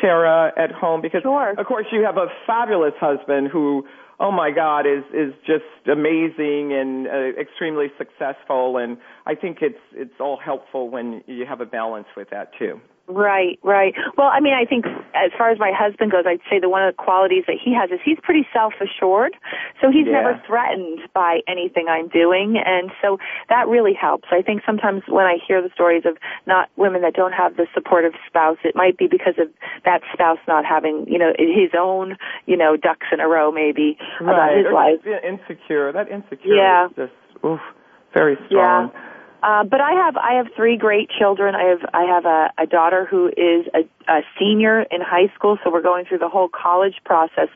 Speaker 2: Tara, at home? Because,
Speaker 3: sure.
Speaker 2: of course, you have a fabulous husband who, oh my God, is, is just amazing and uh, extremely successful. And I think it's, it's all helpful when you have a balance with that, too.
Speaker 3: Right, right. Well, I mean, I think as far as my husband goes, I'd say that one of the qualities that he has is he's pretty self-assured. So he's
Speaker 2: yeah.
Speaker 3: never threatened by anything I'm doing, and so that really helps. I think sometimes when I hear the stories of not women that don't have the supportive spouse, it might be because of that spouse not having, you know, his own, you know, ducks in a row, maybe
Speaker 2: right.
Speaker 3: about his
Speaker 2: or
Speaker 3: life.
Speaker 2: Insecure. That insecure
Speaker 3: yeah.
Speaker 2: is just oof, very strong.
Speaker 3: Yeah. Uh, but I have I have three great children. I have I have a, a daughter who is a, a senior in high school, so we're going through the whole college process,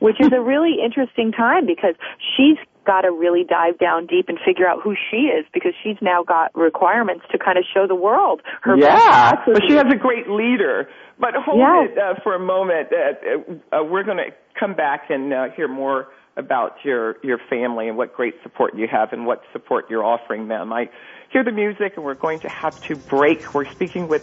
Speaker 3: which is a really interesting time because she's got to really dive down deep and figure out who she is because she's now got requirements to kind of show the world her
Speaker 2: yeah. but she has a great leader. But hold
Speaker 3: yeah.
Speaker 2: it uh, for a moment. Uh, uh, we're going to come back and uh, hear more about your your family and what great support you have and what support you're offering them. I hear the music, and we're going to have to break. We're speaking with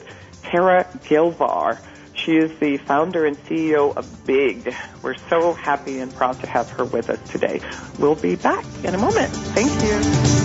Speaker 2: Tara Gilvar. she is the founder and CEO of Big. We're so happy and proud to have her with us today. We'll be back in a moment. Thank you.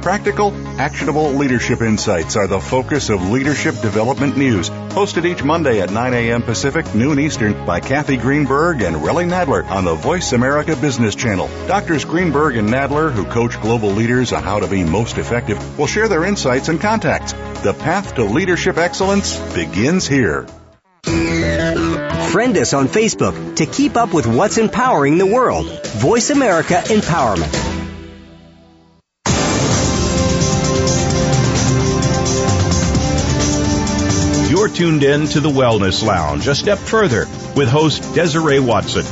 Speaker 6: Practical, actionable leadership insights are the focus of Leadership Development News, hosted each Monday at 9 a.m. Pacific, noon Eastern by Kathy Greenberg and Relly Nadler on the Voice America Business Channel. Doctors Greenberg and Nadler, who coach global leaders on how to be most effective, will share their insights and contacts. The path to leadership excellence begins here.
Speaker 7: Friend us on Facebook to keep up with what's empowering the world. Voice America Empowerment.
Speaker 1: You're tuned in to the Wellness Lounge, a step further with host Desiree Watson.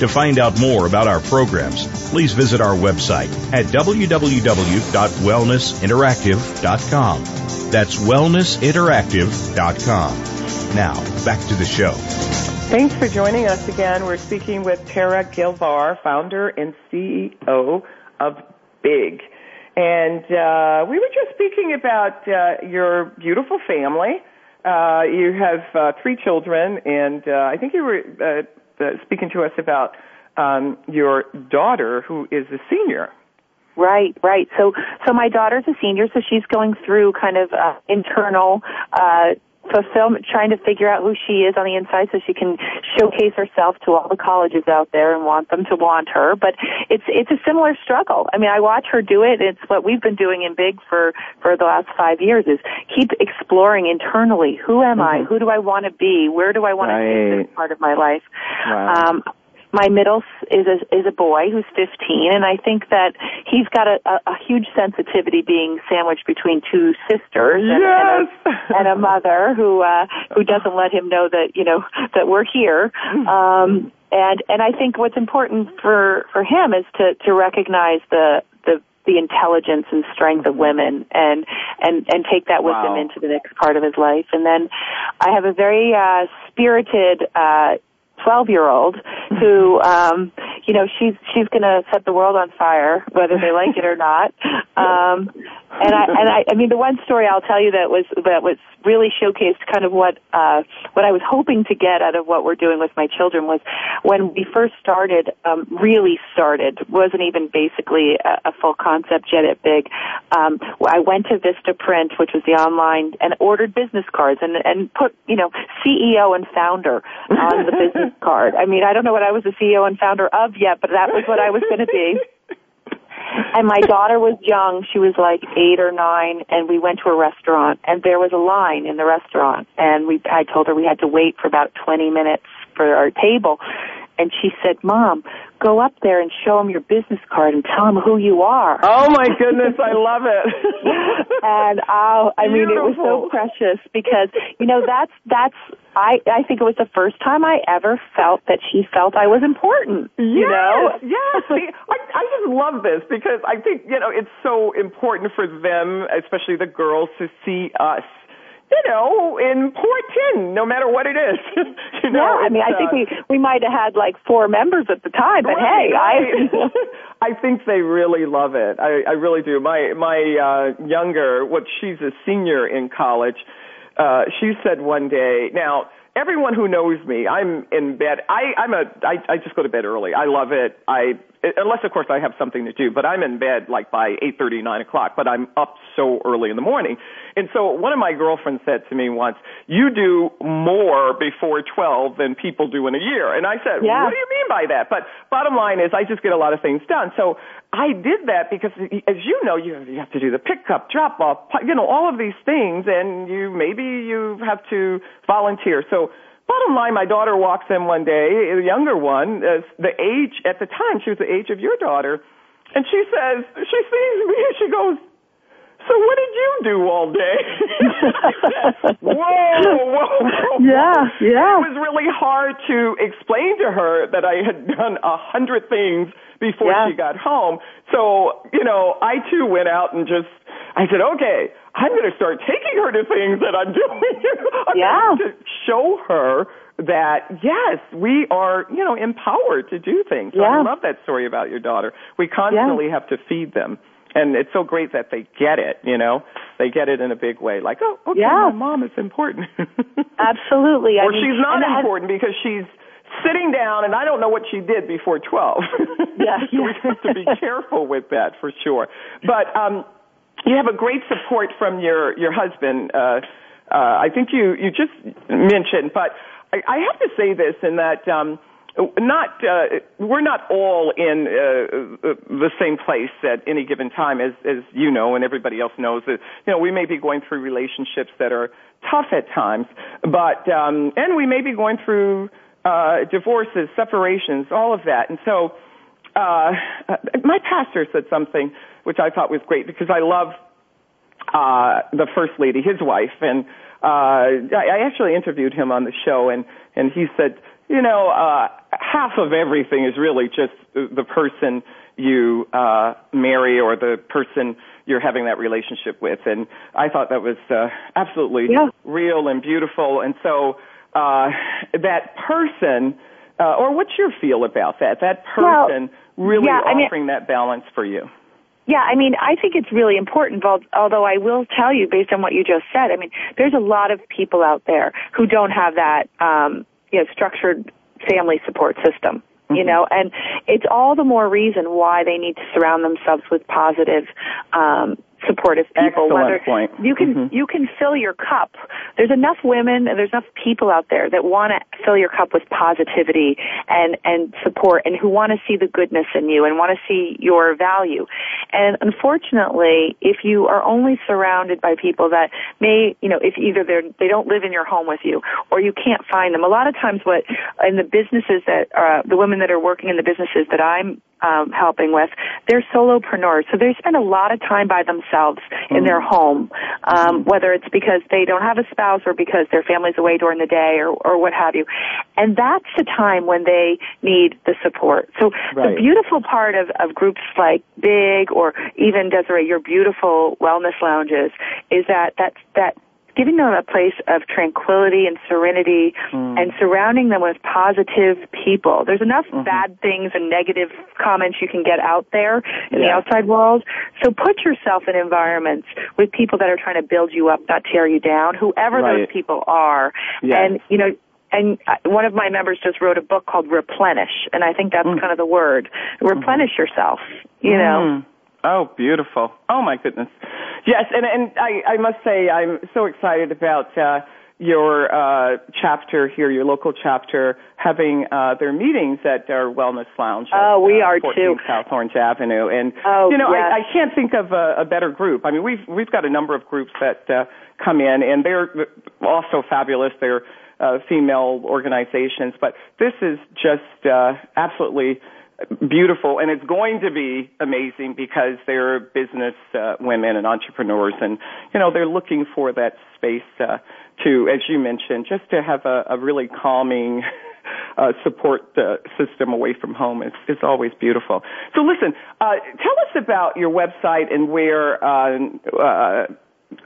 Speaker 1: To find out more about our programs, please visit our website at www.wellnessinteractive.com. That's wellnessinteractive.com. Now, back to the show.
Speaker 2: Thanks for joining us again. We're speaking with Tara Gilvar, founder and CEO of Big. And uh, we were just speaking about uh, your beautiful family uh, you have uh, three children, and uh, I think you were uh, uh, speaking to us about um, your daughter, who is a senior.
Speaker 3: Right, right. So, so my daughter's a senior, so she's going through kind of uh, internal uh, fulfillment, trying to figure out who she is on the inside so she can showcase herself to all the colleges out there and want them to want her. But it's it's a similar struggle. I mean, I watch her do it. It's what we've been doing in Big for for the last five years is keep exploring internally. Who am mm-hmm. I? Who do I want to be? Where do I want right. to take this part of my life? Wow. Um, my middle is a is a boy who's 15 and I think that he's got a, a, a huge sensitivity being sandwiched between two sisters and,
Speaker 2: yes!
Speaker 3: and, a, and a mother who uh who doesn't let him know that you know that we're here um and and I think what's important for for him is to to recognize the the the intelligence and strength of women and and and take that with wow. him into the next part of his life and then I have a very uh spirited uh 12 year old who um you know she's she's going to set the world on fire whether they like it or not. Um and i and i i mean the one story i'll tell you that was that was really showcased kind of what uh what i was hoping to get out of what we're doing with my children was when we first started um really started wasn't even basically a, a full concept yet at big. Um i went to vistaprint which was the online and ordered business cards and and put you know ceo and founder on the business card. I mean, I don't know what I was the CEO and founder of yet, but that was what I was going to be. And my daughter was young. She was like eight or nine, and we went to a restaurant, and there was a line in the restaurant, and we I told her we had to wait for about 20 minutes for our table, and she said, "Mom, go up there and show them your business card and tell them who you are."
Speaker 2: Oh my goodness, I love it.
Speaker 3: and oh, I mean, it was so precious because you know that's that's I I think it was the first time I ever felt that she felt I was important.
Speaker 2: Yes,
Speaker 3: you know?
Speaker 2: yes. See, I I just love this because I think you know it's so important for them, especially the girls, to see us you know, important, no matter what it is. you know,
Speaker 3: yeah, I mean, I think we uh, we might have had like four members at the time, but
Speaker 2: right,
Speaker 3: hey,
Speaker 2: right. I I think they really love it. I I really do. My my uh younger, what she's a senior in college. Uh she said one day, now everyone who knows me, I'm in bed. I I'm a I I just go to bed early. I love it. I unless of course I have something to do. But I'm in bed like by eight thirty, nine o'clock. But I'm up so early in the morning, and so one of my girlfriends said to me once, "You do more before twelve than people do in a year." And I said,
Speaker 3: yeah.
Speaker 2: "What do you mean by that?" But bottom line is, I just get a lot of things done. So I did that because, as you know, you you have to do the pickup, drop off, you know, all of these things, and you maybe you have to volunteer. So Bottom line, my daughter walks in one day, the younger one, uh, the age at the time, she was the age of your daughter, and she says, she sees me and she goes, so what did you do all day? whoa, whoa, whoa.
Speaker 3: Yeah, yeah.
Speaker 2: It was really hard to explain to her that I had done a hundred things before
Speaker 3: Yeah.
Speaker 2: she got home. So, you know, I too went out and just, I said, okay, I'm going to start taking her to things that I'm doing. I'm
Speaker 3: Yeah.
Speaker 2: going to show her that yes, we are, you know, empowered to do things. So I love that story about your daughter. We constantly have to feed them. And it's so great that they get it, you know. They get it in a big way. Like, oh, okay,
Speaker 3: Yeah.
Speaker 2: my mom is important.
Speaker 3: Absolutely. I
Speaker 2: or
Speaker 3: mean,
Speaker 2: she's not
Speaker 3: I-
Speaker 2: important because she's sitting down and I don't know what she did before 12.
Speaker 3: Yeah,
Speaker 2: so we have to be careful with that for sure. But um you have a great support from your your husband uh uh I think you you just mentioned but I, I have to say this in that um not uh, we're not all in uh, uh, the same place at any given time as as you know and everybody else knows. That you know we may be going through relationships that are tough at times but um and we may be going through uh divorces separations all of that. And so uh my pastor said something which I thought was great because I love uh the first lady his wife and uh I I actually interviewed him on the show and and he said you know uh half of everything is really just the person you uh marry or the person you're having that relationship with. And I thought that was uh absolutely
Speaker 3: Yeah.
Speaker 2: real and beautiful. And so uh that person uh or what's your feel about that? That
Speaker 3: Well,
Speaker 2: person really
Speaker 3: yeah, I mean-
Speaker 2: offering that balance for you?
Speaker 3: Yeah, I mean, I think it's really important, although I will tell you, based on what you just said, I mean, there's a lot of people out there who don't have that, um, you know, structured family support system. You know, and it's all the more reason why they need to surround themselves with positive, um, supportive people.
Speaker 2: Excellent
Speaker 3: whether
Speaker 2: point.
Speaker 3: you can
Speaker 2: Mhm.
Speaker 3: you can fill your cup. There's enough women and there's enough people out there that want to fill your cup with positivity and and support and who want to see the goodness in you and want to see your value. And unfortunately, if you are only surrounded by people that may, you know, if either they they don't live in your home with you or you can't find them. A lot of times what in the businesses that uh the women that are working in the businesses that I'm um, helping with, they're solopreneurs, so they spend a lot of time by themselves in their home, um, whether it's because they don't have a spouse or because their family's away during the day or, or what have you. And that's the time when they need the support. So
Speaker 2: Right.
Speaker 3: the beautiful part of, of groups like Big or even Desiree, your beautiful wellness lounges, is that that that giving them a place of tranquility and serenity hmm. and surrounding them with positive people. There's enough mm-hmm. bad things and negative comments you can get out there in the outside world. So put yourself in environments with people that are trying to build you up, not tear you down, whoever
Speaker 2: Right.
Speaker 3: those people are.
Speaker 2: Yes.
Speaker 3: And, you know, and one of my members just wrote a book called Replenish, and I think that's mm. kind of the word. Mm-hmm. Replenish yourself, you know.
Speaker 2: Mm. Oh, beautiful. Oh my goodness. Yes, and and I I must say I'm so excited about uh your uh chapter here, your local chapter having uh their meetings at our wellness lounge. at,
Speaker 3: Oh, we
Speaker 2: uh,
Speaker 3: are
Speaker 2: 14
Speaker 3: too.
Speaker 2: South Orange Avenue. And
Speaker 3: Oh,
Speaker 2: you know,
Speaker 3: yes.
Speaker 2: I, I can't think of a, a better group. I mean, we've we've got a number of groups that uh come in and they're also fabulous. They're uh female organizations, but this is just uh absolutely beautiful and it's going to be amazing because they're business uh, women and entrepreneurs and you know they're looking for that space uh, to as you mentioned just to have a, a really calming uh, support uh, system away from home. Is always beautiful. So listen uh, tell us about your website and where uh,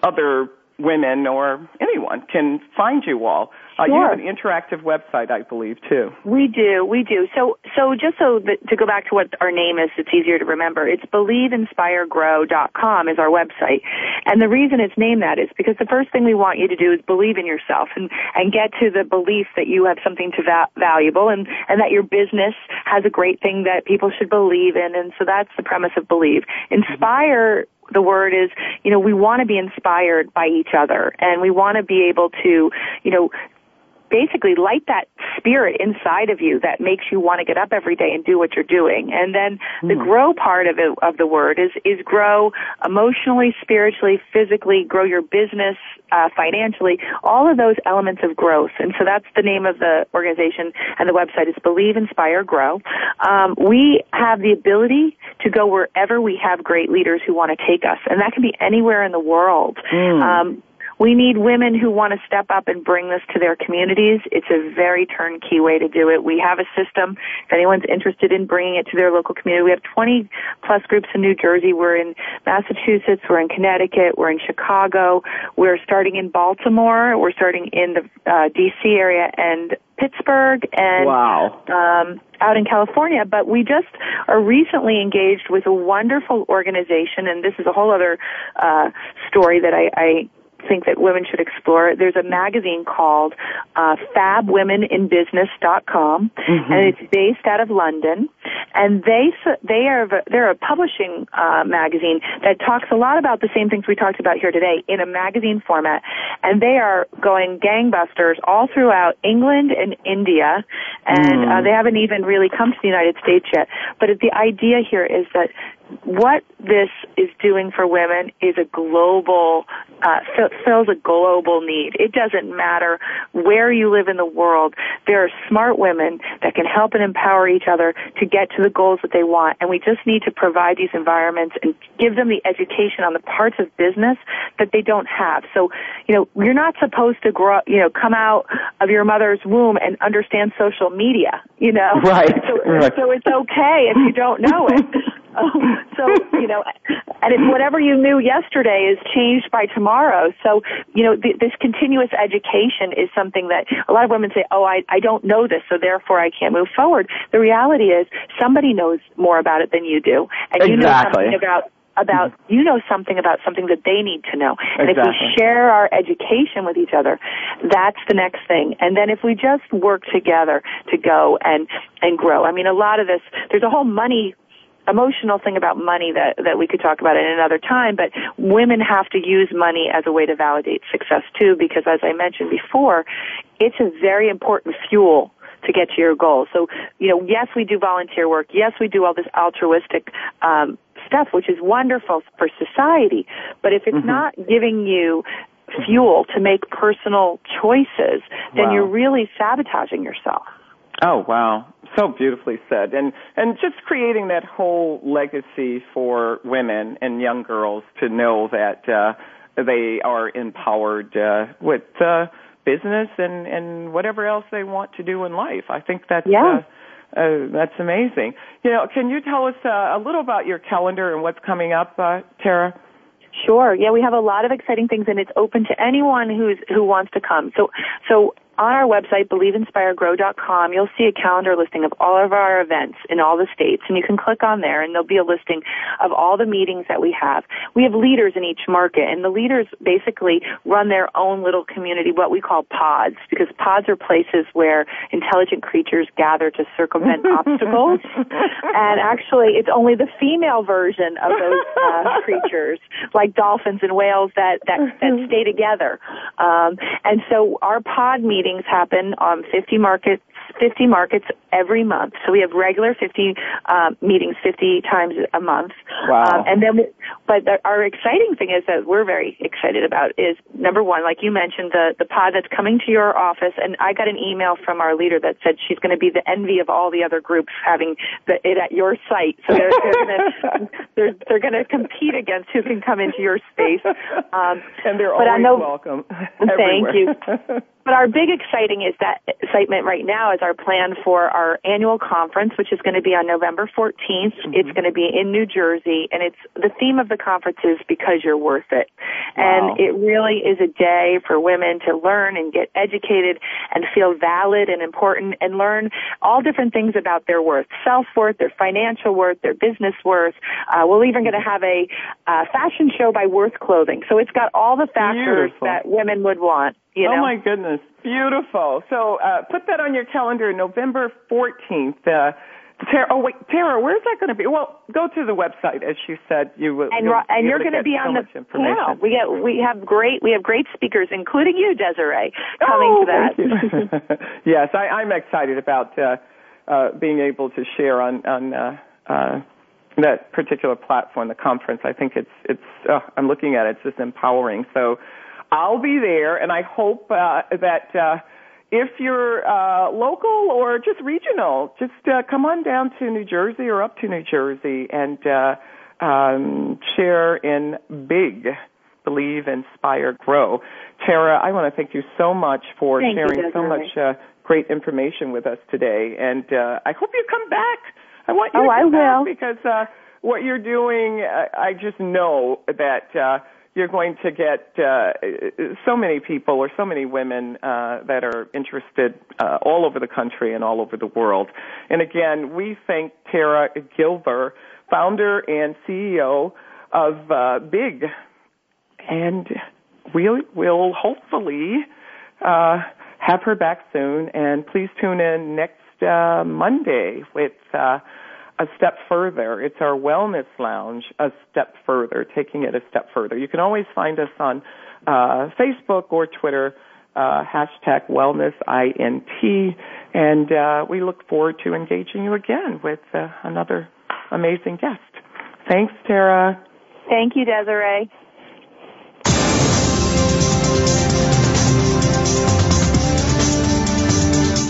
Speaker 2: other women or anyone can find you all. Uh,
Speaker 3: sure.
Speaker 2: You have an interactive website, I believe, too.
Speaker 3: We do, we do. So, so just so that, to go back to what our name is, it's easier to remember. It's believeinspiregrow.com is our website, and the reason it's named that is because the first thing we want you to do is believe in yourself and and get to the belief that you have something to va- valuable and and that your business has a great thing that people should believe in, and so that's the premise of believe. Inspire the word is, you know, we want to be inspired by each other and we want to be able to, you know, basically light that spirit inside of you that makes you want to get up every day and do what you're doing. And then the
Speaker 2: Hmm.
Speaker 3: grow part of it, of the word is is grow emotionally, spiritually, physically, grow your business, uh, financially, all of those elements of growth. And so that's the name of the organization and the website is Believe, Inspire, Grow. Um, we have the ability to go wherever we have great leaders who want to take us, and that can be anywhere in the world. Um, we need women who want to step up and bring this to their communities. It's a very turnkey way to do it. We have a system. If anyone's interested in bringing it to their local community, we have 20 plus groups in New Jersey. We're in Massachusetts. We're in Connecticut. We're in Chicago. We're starting in Baltimore. We're starting in the uh, D.C. area and Pittsburgh and
Speaker 2: Wow.
Speaker 3: um, out in California, but we just are recently engaged with a wonderful organization, and this is a whole other uh, story that I, I think that women should explore. There's a magazine called uh, FabWomenInBusiness.com,
Speaker 2: Mm-hmm.
Speaker 3: and it's based out of London, and they they are they're a publishing uh, magazine that talks a lot about the same things we talked about here today in a magazine format, and they are going gangbusters all throughout England and India, and uh, they haven't even really come to the United States yet. But the idea here is that what this is doing for women is a global, uh, fills a global need. It doesn't matter where you live in the world. There are smart women that can help and empower each other to get to the goals that they want. And we just need to provide these environments and give them the education on the parts of business that they don't have. So, you know, you're not supposed to grow, you know, come out of your mother's womb and understand social media, you know?
Speaker 2: Right,
Speaker 3: So,
Speaker 2: right.
Speaker 3: so it's okay if you don't know it. Um, so you know, and if whatever you knew yesterday is changed by tomorrow. So you know, th- this continuous education is something that a lot of women say, "Oh, I I don't know this, so therefore I can't move forward." The reality is, somebody knows more about it than you do, and you know something about about you know something about something that they need to know. And if we share our education with each other, that's the next thing. And then if we just work together to go and and grow. I mean, a lot of this there's a whole money emotional thing about money that that we could talk about at another time but women have to use money as a way to validate success too because as I mentioned before it's a very important fuel to get to your goal. So, you know, yes, we do volunteer work. Yes, we do all this altruistic um, stuff, which is wonderful for society. But if it's not giving you fuel to make personal choices, then
Speaker 2: Wow.
Speaker 3: you're really sabotaging yourself.
Speaker 2: Oh wow, so beautifully said, and and just creating that whole legacy for women and young girls to know that uh, they are empowered uh, with uh, business and and whatever else they want to do in life. I think that's
Speaker 3: Yeah.
Speaker 2: uh, uh, that's amazing. You know, can you tell us uh, a little about your calendar and what's coming up, uh, Tara?
Speaker 3: Sure. Yeah, we have a lot of exciting things, and it's open to anyone who's who wants to come. So, so on our website, believeinspiregrow.com, you'll see a calendar listing of all of our events in all the states, and you can click on there, and there'll be a listing of all the meetings that we have. We have leaders in each market, and the leaders basically run their own little community, what we call pods, because pods are places where intelligent creatures gather to circumvent obstacles. And actually, it's only the female version of those uh, creatures, like dolphins and whales, that that, that stay together. Um, and so our pod meetings happen on 50 markets. 50 markets every month. So we have regular 50 um, meetings 50 times a month.
Speaker 2: Wow.
Speaker 3: Um, and then, we, but the, our exciting thing is that we're very excited about is number one, like you mentioned, the the pod that's coming to your office. And I got an email from our leader that said she's going to be the envy of all the other groups having the, it at your site. So they're they're going to they're, they're going to compete against who can come into your space. Um,
Speaker 2: and they're
Speaker 3: but I
Speaker 2: always
Speaker 3: know-
Speaker 2: welcome.
Speaker 3: Thank
Speaker 2: everywhere.
Speaker 3: you. But our big exciting is that excitement right now is our plan for our annual conference, which is going to be on November 14th. Mm-hmm. It's going to be in New Jersey, and it's the theme of the conference is because you're worth it. Wow. And it really is a day for women to learn and get educated and feel valid and important and learn all different things about their worth, self-worth, their financial worth, their business worth. Uh, we're even going to have a uh, fashion show by Worth Clothing. So it's got all the factors Beautiful. that women would want. You
Speaker 2: oh
Speaker 3: know?
Speaker 2: Oh my goodness, beautiful! So uh, put that on your calendar, November fourteenth. Uh, Tara, oh wait, Tara, where's that going to be? Well, go to the website as you said you will.
Speaker 3: And, and you're going to be on the panel. We get we have great we have great speakers, including you, Desiree, coming
Speaker 2: oh,
Speaker 3: to that.
Speaker 2: yes, I, I'm excited about uh, uh, being able to share on on uh, uh, that particular platform, the conference. I think it's it's. Uh, I'm looking at it; it's just empowering. So I'll be there, and I hope uh, that uh, if you're uh, local or just regional, just uh, come on down to New Jersey or up to New Jersey and uh, um, share in big. Believe, inspire, grow. Tara, I want to thank you so much for
Speaker 3: thank
Speaker 2: sharing so much uh, great information with us today, and uh, I hope you come back. I want you
Speaker 3: oh,
Speaker 2: to
Speaker 3: come
Speaker 2: I
Speaker 3: will.
Speaker 2: back because uh, what you're doing, uh, I just know that. Uh, you're going to get uh, so many people or so many women uh, that are interested uh, all over the country and all over the world. And again, we thank Tara Gilvar, founder and CEO of uh, Big, and we will hopefully uh, have her back soon. And please tune in next uh, Monday with a step further. It's our wellness lounge, a step further, taking it a step further. You can always find us on uh, Facebook or Twitter, uh, hashtag wellnessint, and uh, we look forward to engaging you again with uh, another amazing guest. Thanks, Tara.
Speaker 3: Thank you, Desiree.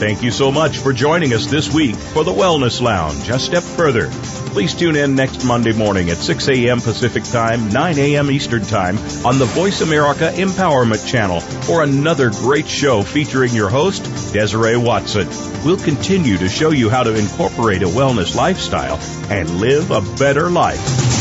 Speaker 1: Thank you so much for joining us this week for the Wellness Lounge. A step further. Please tune in next Monday morning at 6 a.m. Pacific Time, 9 a.m. Eastern Time on the Voice America Empowerment Channel for another great show featuring your host, Desiree Watson. We'll continue to show you how to incorporate a wellness lifestyle and live a better life.